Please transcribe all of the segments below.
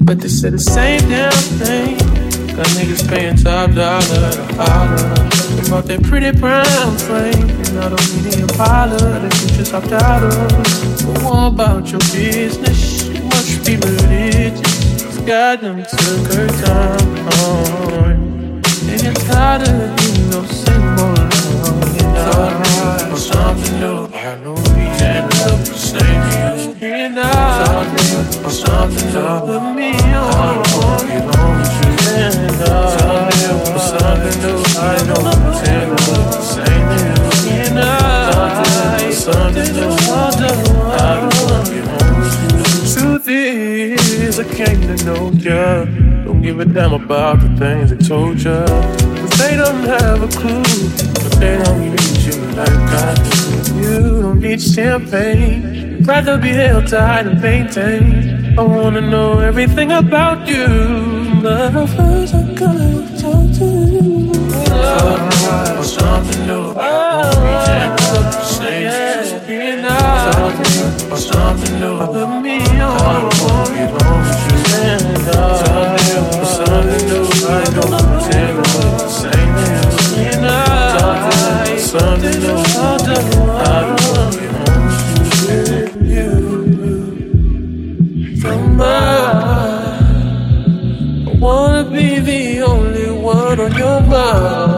But they said the same damn thing. Got niggas paying top dollar to holler about that pretty brown frame. And I don't need any parlor that you just hopped out of. But what about your business? You must be religious. God them took her time on. And you're tired of being no symbol. You're tired of something new. I know reason to look the same. And I something up with me. Know pretend the same. I something new. I don't with you. Truth is, I came to know ya. Don't give a damn about the things I told ya. Cause they don't have a clue. But they don't need you like I do. You don't need champagne. Rather be held tight and maintained. I wanna know everything about you. But first I'm gonna talk to you. Something new. Put me on. I with you. Something new. Something new. I don't to look. Being out. Something new. I don't get on with you. From my I wanna be the only one on your mind.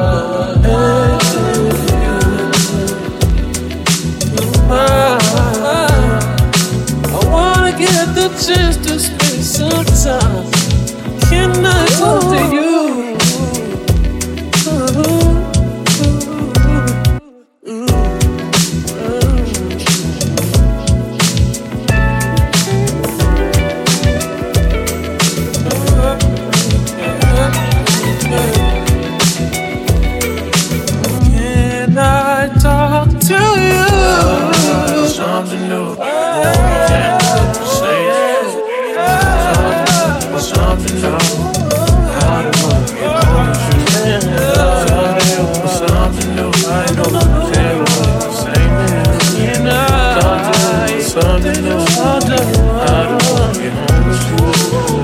Sunday, I don't, I don't get home before.